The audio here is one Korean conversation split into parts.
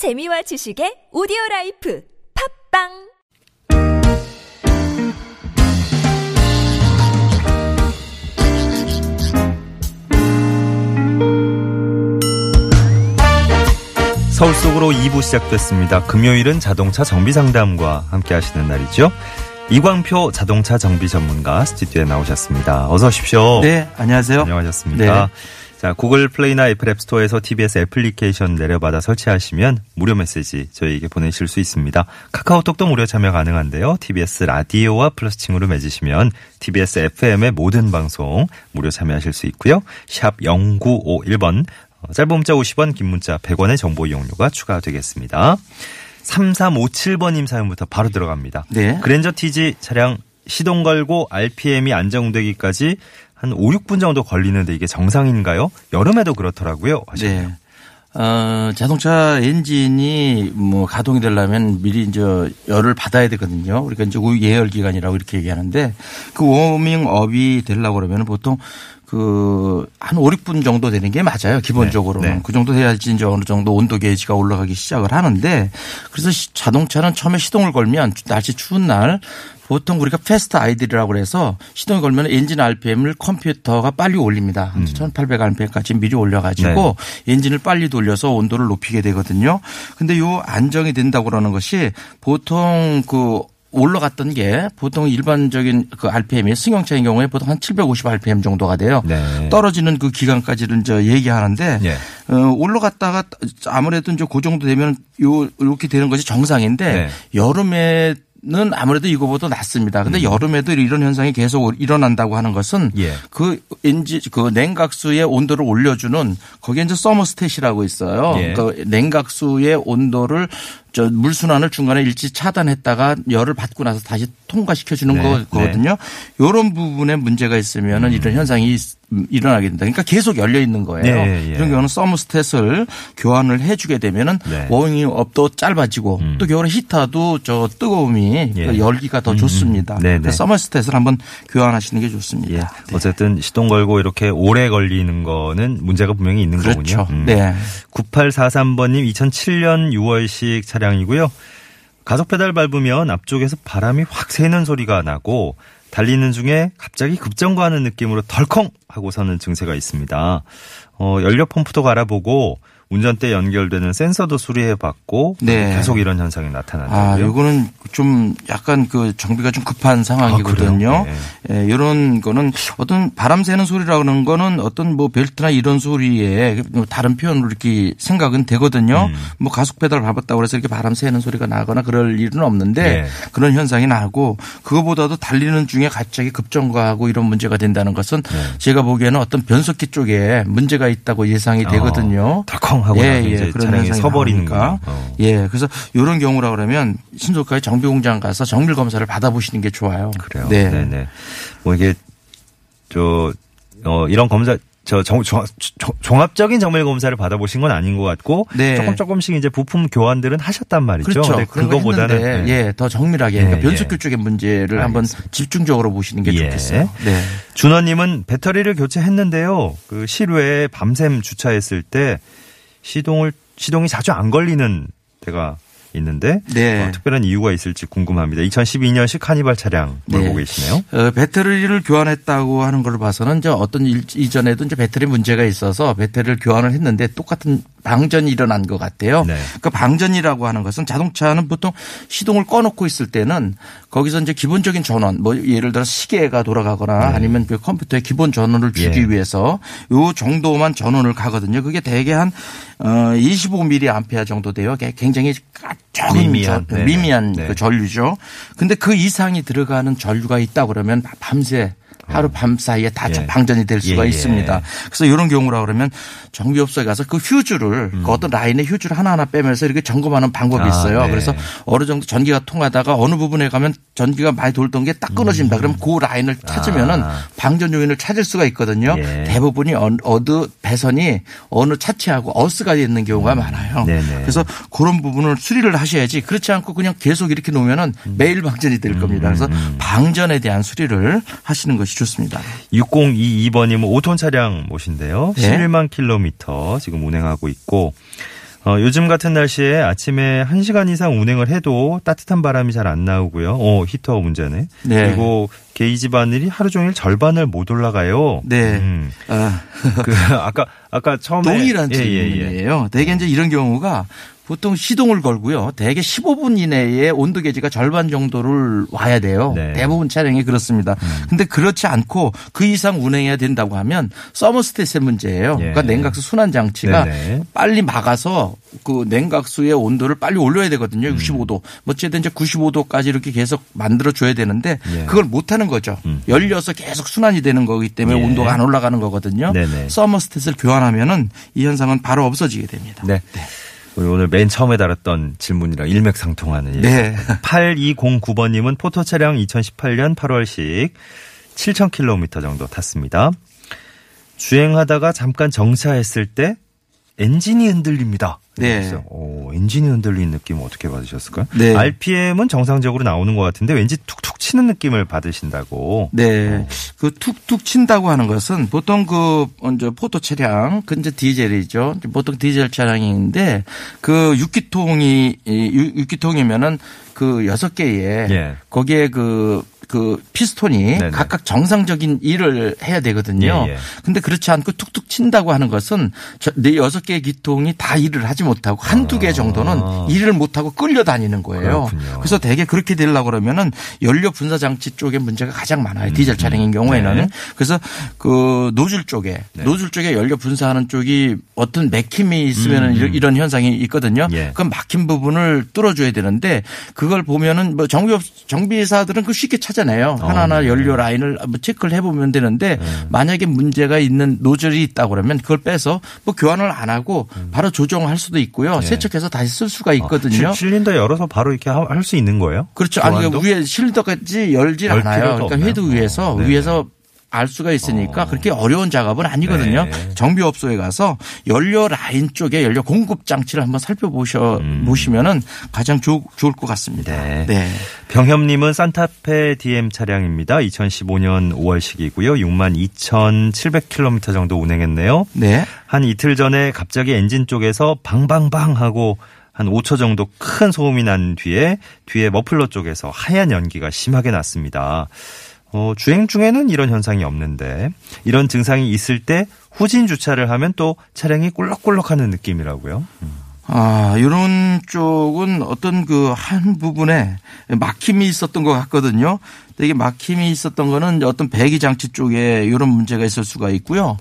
재미와 지식의 오디오 라이프 팟빵 서울 속으로 2부 시작됐습니다. 금요일은 자동차 정비 상담과 함께 하시는 날이죠. 이광표 자동차 정비 전문가 스튜디오에 나오셨습니다. 어서 오십시오. 네, 안녕하세요. 안녕하셨습니까? 네. 자, 구글 플레이나 애플 앱스토어에서 TBS 애플리케이션 내려받아 설치하시면 무료 메시지 저희에게 보내실 수 있습니다. 카카오톡도 무료 참여 가능한데요. TBS 라디오와 플러스칭으로 맺으시면 TBS FM의 모든 방송 무료 참여하실 수 있고요. 샵 0951번 어, 짧은 문자 50원, 긴 문자 100원의 정보 이용료가 추가되겠습니다. 3357번님 사연부터 바로 들어갑니다. 네. 그랜저 TG 차량 시동 걸고 RPM이 안정되기까지 한 5, 6분 정도 걸리는데 이게 정상인가요? 여름에도 그렇더라고요. 하시네요. 네. 어, 자동차 엔진이 뭐 가동이 되려면 미리 이제 열을 받아야 되거든요. 우리가 이제 예열 기간이라고 이렇게 얘기하는데 그 워밍업이 되려고 그러면 보통 그한 5, 6분 정도 되는 게 맞아요. 기본적으로는. 네, 네. 그 정도 돼야지 이제 어느 정도 온도 게이지가 올라가기 시작을 하는데 그래서 시- 자동차는 처음에 시동을 걸면 날씨 추운 날 보통 우리가 fast idle이라고 그래서 시동을 걸면 엔진 RPM을 컴퓨터가 빨리 올립니다. 음. 1800rpm까지 미리 올려가지고 네. 엔진을 빨리 돌려서 온도를 높이게 되거든요. 근데 요 안정이 된다고 그러는 것이 보통 그 올라갔던 게 보통 일반적인 그 RPM이 승용차인 경우에 보통 한 750 RPM 정도가 돼요. 네. 떨어지는 그 기간까지를 이제 얘기하는데 예. 어, 올라갔다가 아무래도 이제 그 정도 되면 요 이렇게 되는 것이 정상인데 네. 여름에 는 아무래도 이거보다 낫습니다. 근데 여름에도 이런 현상이 계속 일어난다고 하는 것은 음. 예. 그 엔지 그 냉각수의 온도를 올려주는 거기에 이제 서머스탯이라고 있어요. 예. 그 냉각수의 온도를 저 물순환을 중간에 일시 차단했다가 열을 받고 나서 다시 통과시켜 주는 네. 거거든요. 이런 부분에 문제가 있으면은 이런 현상이 있- 일어나게 된다. 그러니까 계속 열려 있는 거예요. 네, 예. 이런 경우는 서머스탯을 교환을 해주게 되면은 네. 워밍업도 짧아지고 또 겨울에 히터도 저 뜨거움이 예. 그 열기가 더 좋습니다. 네, 네. 그래서 서머스탯을 한번 교환하시는 게 좋습니다. 예. 네. 어쨌든 시동 걸고 이렇게 오래 걸리는 거는 문제가 분명히 있는 그렇죠. 거군요. 음. 네. 9843번님 2007년 6월식 차 량이고요. 가속 페달 밟으면 앞쪽에서 바람이 확 새는 소리가 나고 달리는 중에 갑자기 급정거하는 느낌으로 덜컹 하고 서는 증세가 있습니다. 어, 연료 펌프도 갈아보고 운전대 연결되는 센서도 수리해 봤고 네. 계속 이런 현상이 아, 나타난다고요. 요거는 좀 약간 그 정비가 좀 급한 상황이거든요. 아, 그래요? 예, 이런 거는 어떤 바람 새는 소리라고 하는 거는 어떤 뭐 벨트나 이런 소리에 뭐 다른 표현으로 이렇게 생각은 되거든요. 음. 뭐 가속 페달 밟았다고 해서 이렇게 바람 새는 소리가 나거나 그럴 일은 없는데 네. 그런 현상이 나고 그거보다도 달리는 중에 갑자기 급정거하고 이런 문제가 된다는 것은 네. 제가 보기에는 어떤 변속기 쪽에 문제가 있다고 예상이 되거든요. 어, 덜컹 하고 나서 이제 차량이 서버리는군요. 나오니까. 어. 예, 그래서 이런 경우라 그러면 신속하게 정비 공장 가서 정밀 검사를 받아보시는 게 좋아요. 그래요. 네. 네네. 뭐 이게 저 어, 이런 검사 저 정, 종, 종- 종합적인 정밀 검사를 받아보신 건 아닌 것 같고 네. 조금 조금씩 이제 부품 교환들은 하셨단 말이죠. 그렇죠. 거 그거보다는 네. 예, 더 정밀하게 예, 그러니까 예. 변속기 쪽의 문제를 한번 집중적으로 보시는 게 예. 좋겠어요. 네. 준호님은 배터리를 교체했는데요. 그 실외에 밤샘 주차했을 때 시동을 시동이 자주 안 걸리는 때가 있는데 네. 어, 특별한 이유가 있을지 궁금합니다. 2012년식 카니발 차량 몰고 네. 계시네요. 어, 배터리를 교환했다고 하는 걸 봐서는 이제 어떤 일, 이전에도 이제 배터리 문제가 있어서 배터리를 교환을 했는데 똑같은 방전이 일어난 것 같아요. 네. 그 방전이라고 하는 것은 자동차는 보통 시동을 꺼놓고 있을 때는 거기서 이제 기본적인 전원, 뭐 예를 들어 시계가 돌아가거나 아니면 그 컴퓨터에 기본 전원을 주기 네. 예. 위해서 요 정도만 전원을 가거든요. 그게 대개 한 어, 25mA 정도 돼요. 굉장히 적은 미미한, 저- 네네. 미미한 네. 그 전류죠. 근데 그 이상이 들어가는 전류가 있다 그러면 밤새 하루 밤 사이에 다 예. 방전이 될 수가 예, 예. 있습니다. 그래서 이런 경우라 그러면 정비업소에 가서 그 휴즈를 그 어떤 라인에 휴즈를 하나하나 빼면서 이렇게 점검하는 방법이 음. 아, 있어요. 네. 그래서 어느 정도 전기가 통하다가 어느 부분에 가면 전기가 많이 돌던 게 딱 끊어집니다. 그럼 그 라인을 찾으면은 음. 아. 방전 요인을 찾을 수가 있거든요. 예. 대부분이 어- 어느 배선이 어느 차체하고 어스가 있는 경우가 많아요. 음. 네네. 그래서 그런 부분을 수리를 하셔야지 그렇지 않고 그냥 계속 이렇게 놓으면은 음. 매일 방전이 될 겁니다. 그래서 방전에 대한 수리를 하시는 것이 좋습니다. 6022번님은 5톤 차량 모신데요. 네. 11만 킬로미터 지금 운행하고 있고, 어, 어, 요즘 같은 날씨에 아침에 1시간 이상 운행을 해도 따뜻한 바람이 잘 안 나오고요. 어, 히터 문제네. 네. 그리고 게이지 바늘이 하루 종일 절반을 못 올라가요. 네. 음, 아, 그 아까 아까 처음에 동일한 예, 예, 예. 질문이에요. 대개 이제 이런 경우가 보통 시동을 걸고요. 대개 15분 이내에 온도 계지가 절반 정도를 와야 돼요. 네. 음. 대부분 차량이 그렇습니다. 근데 그렇지 않고 그 이상 운행해야 된다고 하면 서머스탯의 문제예요. 예. 그러니까 냉각수 순환 장치가 네네. 빨리 막아서 그 냉각수의 온도를 빨리 올려야 되거든요. 65도. 뭐 어쨌든 이제 95도까지 이렇게 계속 만들어 줘야 되는데 예. 그걸 못 하는 거죠. 음. 열려서 계속 순환이 되는 거기 때문에 예. 온도가 안 올라가는 거거든요. 네네. 서머스탯을 교환하면은 이 현상은 바로 없어지게 됩니다. 네. 우리 오늘 맨 처음에 달았던 질문이랑 일맥상통하는 일. 네. 8209번님은 포터 차량 2018년 8월식 7,000km 정도 탔습니다. 주행하다가 잠깐 정차했을 때 엔진이 흔들립니다. 네. 오, 엔진이 흔들리는 느낌 어떻게 받으셨을까요? 네. RPM은 정상적으로 나오는 것 같은데 왠지 툭툭 치는 느낌을 받으신다고. 네. 그 툭툭 친다고 하는 것은 보통 그 먼저 포터 차량, 그 이제 디젤이죠. 보통 디젤 차량인데 그 6기통이 6기통이면은 그 여섯 개의 예. 거기에 그 그 피스톤이 네네. 각각 정상적인 일을 해야 되거든요. 예, 예. 근데 그렇지 않고 툭툭 친다고 하는 것은 저- 네 여섯 개의 기통이 다 일을 하지 못하고 한두 개 정도는 일을 못하고 끌려다니는 거예요. 아. 그렇군요. 그래서 대개 그렇게 되려고 그러면은 연료 분사 장치 쪽에 문제가 가장 많아요. 디젤 차량인 경우에는. 네. 그래서 그 노즐 쪽에 노즐 쪽에 연료 분사하는 쪽이 어떤 막힘이 있으면은 이런- 이런 현상이 있거든요. 음, 예. 그 막힌 부분을 뚫어줘야 되는데 그걸 보면은 뭐 정비 정비사들은 그 쉽게 찾아 내요. 하나하나 네. 연료 라인을 뭐 체크를 해보면 되는데 만약에 문제가 있는 노즐이 있다 그러면 그걸 빼서 뭐 교환을 안 하고 바로 조정할 수도 있고요. 세척해서 다시 쓸 수가 있거든요. 실- 실린더 열어서 바로 이렇게 할 수 있는 거예요? 그렇죠. 아니 교환도? 그러니까 위에 실린더까지 열질 열 않아요. 그러니까? 회도 위에서 어, 네네. 위에서 알 수가 있으니까 그렇게 어려운 작업은 아니거든요. 네. 정비업소에 가서 연료 라인 쪽에 연료 공급 장치를 한번 살펴보셔 보시면은 가장 좋, 좋을 것 같습니다. 네. 네. 병협님은 산타페 DM 차량입니다. 2015년 5월식이고요. 6만 2,700km 정도 운행했네요. 네. 한 이틀 전에 갑자기 엔진 쪽에서 방방방 하고 한 5초 정도 큰 소음이 난 뒤에 뒤에 머플러 쪽에서 하얀 연기가 심하게 났습니다. 어, 주행 중에는 이런 현상이 없는데 이런 증상이 있을 때 후진 주차를 하면 또 차량이 꿀럭꿀럭하는 느낌이라고요. 아, 이런 쪽은 어떤 그 한 부분에 막힘이 있었던 것 같거든요. 이게 막힘이 있었던 거는 어떤 배기 장치 쪽에 이런 문제가 있을 수가 있고요.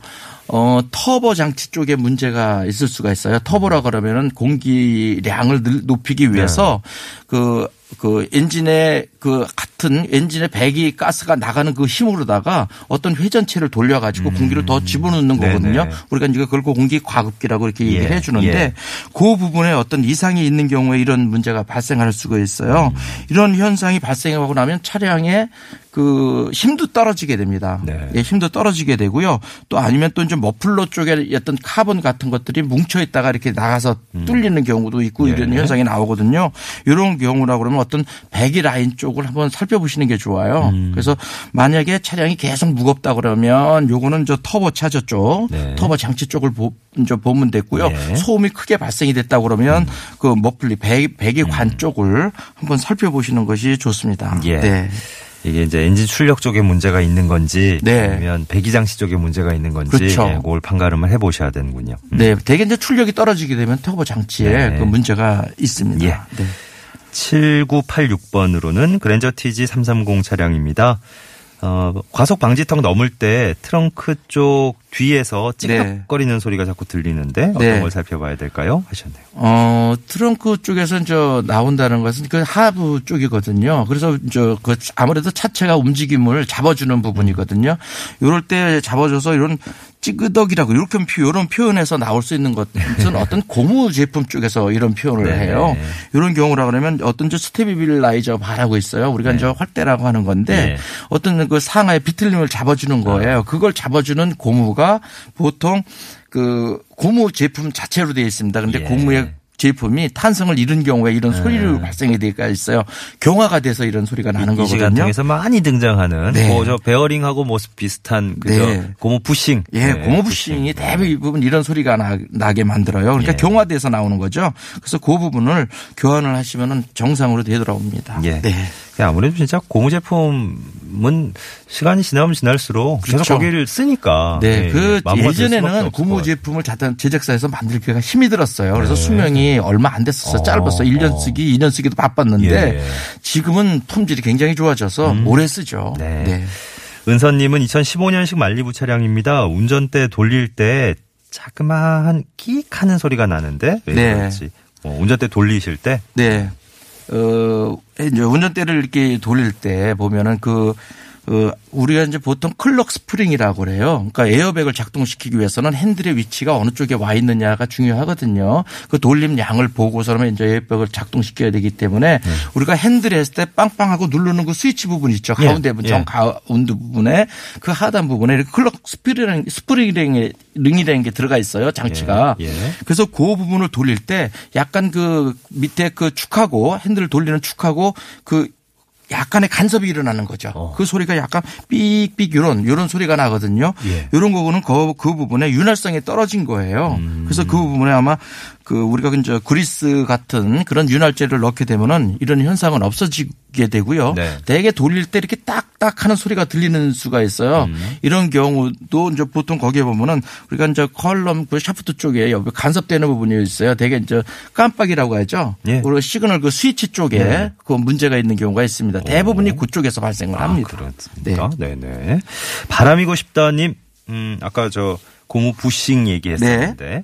어, 터보 장치 쪽에 문제가 있을 수가 있어요. 터보라 그러면은 공기량을 늘- 높이기 위해서 그, 그 엔진의 그 같은 엔진의 배기 가스가 나가는 그 힘으로다가 어떤 회전체를 돌려가지고 공기를 더 집어넣는 네네. 거거든요. 우리가 이제 그걸 공기 과급기라고 이렇게 예, 얘기를 해주는데 예. 그 부분에 어떤 이상이 있는 경우에 이런 문제가 발생할 수가 있어요. 음. 이런 현상이 발생하고 나면 차량의 그 힘도 떨어지게 됩니다. 네. 예, 힘도 떨어지게 되고요. 또 아니면 또 이제 머플러 쪽에 어떤 카본 같은 것들이 뭉쳐 있다가 이렇게 나가서 뚫리는 경우도 있고 예. 이런 현상이 나오거든요. 이런 경우라 그러면 어떤 배기 라인 쪽을 한번 살펴보시는 게 좋아요. 음. 그래서 만약에 차량이 계속 무겁다 그러면 요거는 저 터보 차저 쪽, 네. 터보 장치 쪽을 보, 이제 보면 됐고요. 예. 소음이 크게 발생이 됐다 그러면 그 머플리 배, 배기 관 쪽을 한번 살펴보시는 것이 좋습니다. 음. 예. 네. 이게 이제 엔진 출력 쪽에 문제가 있는 건지 네. 아니면 배기 장치 쪽에 문제가 있는 건지 그렇죠. 예, 그걸 판가름을 해보셔야 되는군요. 음. 네. 대개 이제 출력이 떨어지게 되면 터보 장치에 네. 그 문제가 있습니다. 예. 네. 7986번으로는 그랜저 TG 330 차량입니다. 어, 과속 방지턱 넘을 때 트렁크 쪽 뒤에서 찌깍거리는 소리가 자꾸 들리는데 어떤 네. 걸 살펴봐야 될까요? 하셨네요. 어, 트렁크 쪽에서 저 나온다는 것은 그 하부 쪽이거든요. 그래서 저그 아무래도 차체가 움직임을 잡아주는 부분이거든요. 이럴 때 잡아줘서 이런 찌그덕이라고 이렇게 표 이런 표현에서 나올 수 있는 것은 어떤 고무 제품 쪽에서 이런 표현을 네. 해요. 이런 경우라 그러면 어떤 저 스테비빌라이저 바라고 있어요. 우리가 이제 활대라고 하는 건데 네. 어떤 그 상하의 비틀림을 잡아주는 거예요. 그걸 잡아주는 고무가 보통 그 고무 제품 자체로 되어 있습니다. 근데 예. 고무의 제품이 탄성을 잃은 경우에 이런 소리를 발생이 되가 있어요. 경화가 돼서 이런 소리가 나는 이 거거든요. 시간통에서 많이 등장하는 네. 뭐 저 베어링하고 모습 비슷한 그죠 네. 고무 부싱. 예, 네, 고무 부싱이 대부분 이런 소리가 나, 게 만들어요. 그러니까 예. 경화돼서 나오는 거죠. 그래서 그 부분을 교환을 하시면은 정상으로 되돌아옵니다. 예. 네. 아무래도 진짜 고무 제품은 시간이 지나면 지날수록 계속 그렇죠. 거기를 쓰니까 네, 예, 그 예전에는 고무. 제품을 제작사에서 만들기가 힘이 들었어요. 그래서 네. 수명이 얼마 안 됐었어요. 어, 짧았어. 1년 어. 쓰기, 2년 쓰기도 바빴는데 예. 지금은 품질이 굉장히 좋아져서 오래 쓰죠. 네. 네. 은선님은 2015년식 만리부 차량입니다. 운전대 돌릴 때 자그마한 끼익 하는 소리가 나는데 왜 네. 그런지. 어, 운전대 돌리실 때 네. 어, 이제 운전대를 이렇게 돌릴 때 보면은 그, 어, 우리가 이제 보통 clock spring이라고 그래요. 그러니까 에어백을 작동시키기 위해서는 핸들의 위치가 어느 쪽에 와 있느냐가 중요하거든요. 그 돌림 양을 보고서는 이제 에어백을 작동시켜야 되기 때문에 우리가 핸들 했을 때 빵빵하고 누르는 그 스위치 부분 있죠. 예, 가운데 부분, 예. 정 가운데 부분에 그 하단 부분에 이렇게 clock spring, 스프링이, 링이라는 게 들어가 있어요. 장치가. 예, 예. 그래서 그 부분을 돌릴 때 약간 그 밑에 그 축하고 핸들을 돌리는 축하고 그 약간의 간섭이 일어나는 거죠. 어. 그 소리가 약간 삑삑 이런 이런 소리가 나거든요. 예. 이런 거는 그, 그 부분에 윤활성이 떨어진 거예요. 음. 그래서 그 부분에 아마 그 우리가 이제 그리스 같은 그런 윤활제를 넣게 되면은 이런 현상은 없어지게 되고요. 네. 대개 돌릴 때 이렇게 딱딱 하는 소리가 들리는 수가 있어요. 음. 이런 경우도 이제 보통 거기에 보면은 우리가 이제 column 그 샤프트 쪽에 옆에 간섭되는 부분이 있어요. 대개 이제 깜빡이라고 하죠. 예. 그리고 시그널 그 스위치 쪽에 네. 그 문제가 있는 경우가 있습니다. 대부분이 그쪽에서 발생을 합니다. 아, 그렇습니까? 네. 네 바람이고 싶다님, 음, 아까 저 고무 부싱 얘기했었는데 네.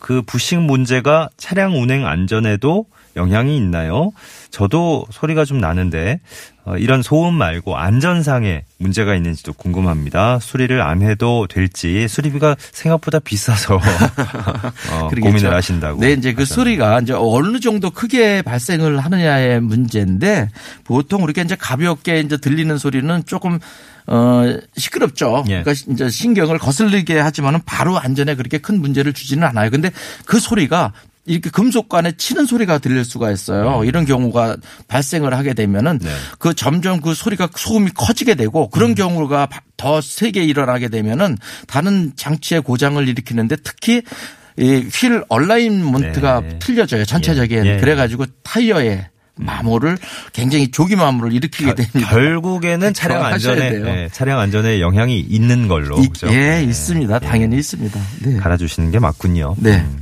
그 부싱 문제가 차량 운행 안전에도 영향이 있나요? 저도 소리가 좀 나는데 어, 이런 소음 말고 안전상에 문제가 있는지도 궁금합니다. 수리를 안 해도 될지 수리비가 생각보다 비싸서 어. 고민을 하신다고. 네, 이제 그 소리가 이제 어느 정도 크게 발생을 하느냐의 문제인데 보통 우리가 이제 가볍게 이제 들리는 소리는 조금 어 시끄럽죠. 예. 그러니까 이제 신경을 거슬리게 하지만은 바로 안전에 그렇게 큰 문제를 주지는 않아요. 근데 그 소리가 이렇게 금속관에 치는 소리가 들릴 수가 있어요. 이런 경우가 발생을 하게 되면은 네. 그 점점 그 소리가 소음이 커지게 되고 그런 경우가 더 세게 일어나게 되면은 다른 장치의 고장을 일으키는데 특히 이휠 얼라인먼트가 네. 틀려져요. 전체적인 예. 예. 그래가지고 타이어에 마모를 굉장히 조기 마모를 일으키게 됩니다. 결국에는 차량 안전에. 예, 차량 안전에 영향이 있는 걸로 이- 그죠? 예, 네. 있습니다. 당연히 있습니다. 네. 갈아주시는 게 맞군요. 네. 음.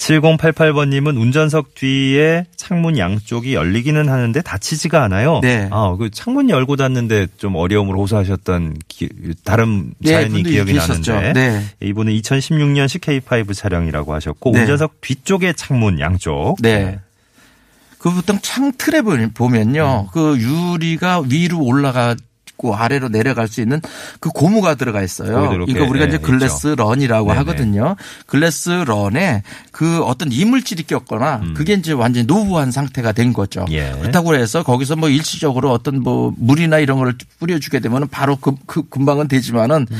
7088번님은 운전석 뒤에 창문 양쪽이 열리기는 하는데 닫히지가 않아요. 네. 아, 그 창문 열고 닫는데 좀 어려움을 호소하셨던 기- 다른 네, 사연이 분들이 기억이 계셨죠. 나는데 네. 이분은 2016년식 K5 차량이라고 하셨고 네. 운전석 뒤쪽에 창문 양쪽. 네. 그 보통 창틀에 보- 보면요. 음. 그 유리가 위로 올라가 고 아래로 내려갈 수 있는 그 고무가 들어가 있어요. 이렇게, 이거 우리가 네, 이제 글래스 런이라고 네네. 하거든요. 글래스 런에 그 어떤 이물질이 꼈거나 그게 이제 완전히 노후한 상태가 된 거죠. 음. 예. 그렇다고 해서 거기서 뭐 일시적으로 어떤 뭐 물이나 이런 거를 뿌려주게 되면 바로 그, 그 금방은 되지만은 음.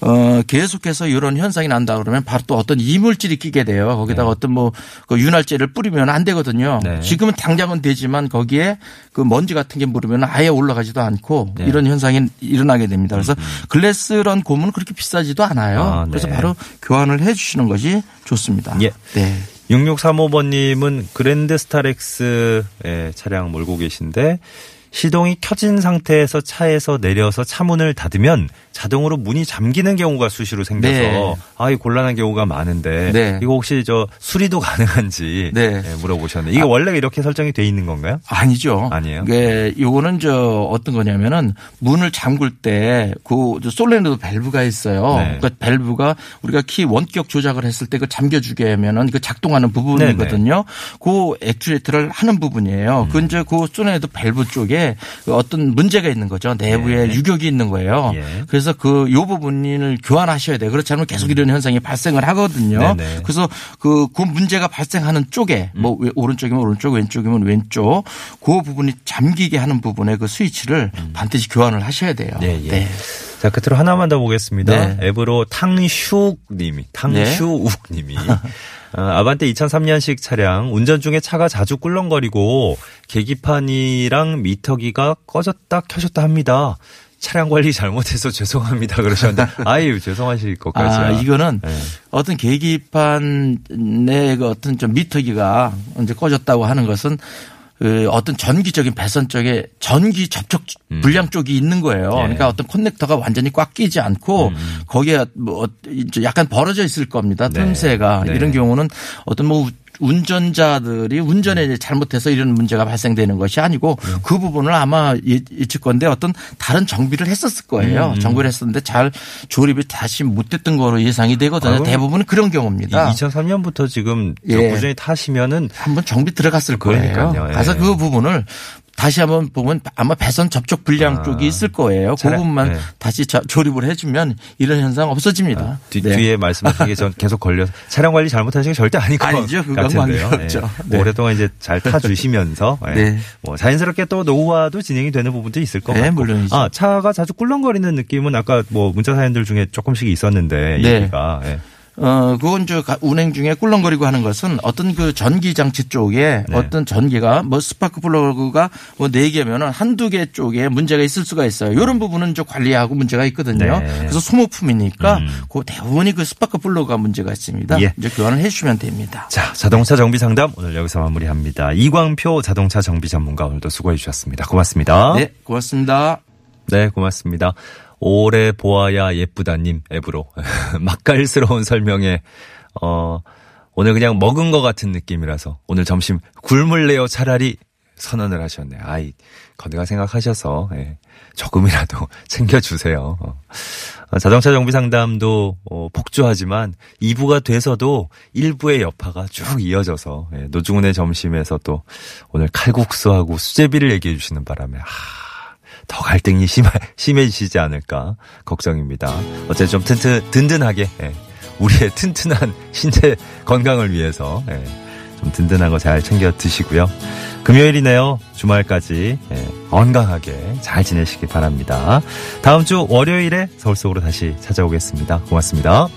어, 계속해서 이런 현상이 난다 그러면 바로 또 어떤 이물질이 끼게 돼요. 거기다가 어떤 뭐 그 윤활제를 뿌리면 안 되거든요. 네. 지금은 당장은 되지만 거기에 그 먼지 같은 게 묻으면 아예 올라가지도 않고 네. 이런 현상이 일어나게 됩니다. 그래서 글래스런 고무는 그렇게 비싸지도 않아요. 아, 네. 그래서 바로 교환을 해 주시는 것이 좋습니다. 예. 네. 6635번님은 그랜드 스타렉스의 차량 몰고 계신데 시동이 켜진 상태에서 차에서 내려서 차문을 닫으면 자동으로 문이 잠기는 경우가 수시로 생겨서 네. 아이 곤란한 경우가 많은데 네. 이거 혹시 저 수리도 가능한지 네. 예, 물어보셨는데 이게 원래 이렇게 설정이 돼 있는 건가요? 아니죠. 아니에요? 이게 요거는 저 어떤 거냐면은 문을 잠글 때 그 솔레노이드 밸브가 있어요. 네. 그 밸브가 우리가 키 원격 조작을 했을 때 그 잠겨주게 하면은 그 작동하는 부분이거든요. 그 액추에이터를 하는 부분이에요. 음. 그 이제 그 솔레노이드 밸브 쪽에 그 어떤 문제가 있는 거죠. 내부에 네. 유격이 있는 거예요. 예. 그래서 그 요 부분을 교환하셔야 돼요. 그렇지 않으면 계속 이런 현상이 발생을 하거든요. 음. 네네. 그래서 그, 그 문제가 발생하는 쪽에 뭐 왜- 오른쪽이면 오른쪽 왼쪽이면 왼쪽 그 부분이 잠기게 하는 부분에 그 스위치를 반드시 교환을 하셔야 돼요. 네, 예. 자, 끝으로 하나만 더 보겠습니다. 네. 앱으로 탕슈욱 님이, 탕슈욱님이. 어, 아반떼 2003년식 차량 운전 중에 차가 자주 꿀렁거리고 계기판이랑 미터기가 꺼졌다 켜졌다 합니다. 차량 관리 잘못해서 죄송합니다 그러셨는데 아유 죄송하실 것까지 아, 이거는 네. 어떤 계기판의 그 어떤 좀 미터기가 이제 꺼졌다고 하는 것은 그 어떤 전기적인 배선 쪽에 전기 접촉 불량 쪽이 있는 거예요. 음. 예. 그러니까 어떤 커넥터가 완전히 꽉 끼지 않고 거기에 뭐 약간 벌어져 있을 겁니다. 네. 틈새가 네. 이런 경우는 어떤 뭐 운전자들이 운전에 잘못해서 이런 문제가 발생되는 것이 아니고 네. 그 부분을 아마 이- 있을 건데 어떤 다른 정비를 했었을 거예요. 음, 정비를 했었는데 잘 조립이 다시 못됐던 거로 예상이 되거든요. 대부분은 그런 경우입니다. 2003년부터 지금 예. 꾸준히 타시면은 한번 정비 들어갔을 거예요. 그러니까요. 예. 가서 그 부분을 다시 한번 보면 아마 배선 접촉 불량 아. 쪽이 있을 거예요. 그 부분만 네. 다시 자- 조립을 해주면 이런 현상 없어집니다. 뒤, 네. 뒤에 말씀하신 게 전 계속 걸려서 차량 관리 잘못하신 게 절대 아닐 것 아니죠. 같은데요. 네. 네. 오랫동안 이제 잘 타주시면서 예. 네. 뭐 자연스럽게 또 노후화도 진행이 되는 부분도 있을 것 네, 같고. 물론이죠. 아 차가 자주 꿀렁거리는 느낌은 아까 뭐 문자 사연들 중에 조금씩 있었는데 네. 얘기가 예. 어, 그건 저 가- 운행 중에 꿀렁거리고 하는 것은 어떤 그 전기 장치 쪽에 네. 어떤 전기가 뭐 스파크 플러그가 뭐 네 개면은 한두 개 쪽에 문제가 있을 수가 있어요. 이런 부분은 좀 관리하고 문제가 있거든요. 네. 그래서 소모품이니까 음. 그 대부분이 그 스파크 플러그가 문제가 있습니다. 예. 이제 교환을 해 주시면 됩니다. 자 자동차 정비 상담 오늘 여기서 마무리합니다. 이광표 자동차 정비 전문가 오늘도 수고해 주셨습니다. 고맙습니다. 네, 고맙습니다. 네, 고맙습니다. 오래 보아야 예쁘다님 앱으로 맛깔스러운 설명에 어 오늘 그냥 먹은 것 같은 느낌이라서 오늘 점심 굶을래요 차라리 선언을 하셨네요. 아이 건강 생각하셔서 예, 조금이라도 챙겨주세요. 어. 어, 자동차 정비 상담도 어, 폭주하지만 2부가 돼서도 1부의 여파가 쭉 이어져서 예, 노중훈의 점심에서 또 오늘 칼국수하고 수제비를 얘기해 주시는 바람에 아, 더 갈등이 심하, 심해지지 않을까 걱정입니다. 어쨌든 좀 튼튼, 든든하게, 예, 우리의 튼튼한 신체 건강을 위해서, 예, 좀 든든한 거 잘 챙겨 드시고요. 금요일이네요. 주말까지, 예, 건강하게 잘 지내시기 바랍니다. 다음 주 월요일에 서울 속으로 다시 찾아오겠습니다. 고맙습니다.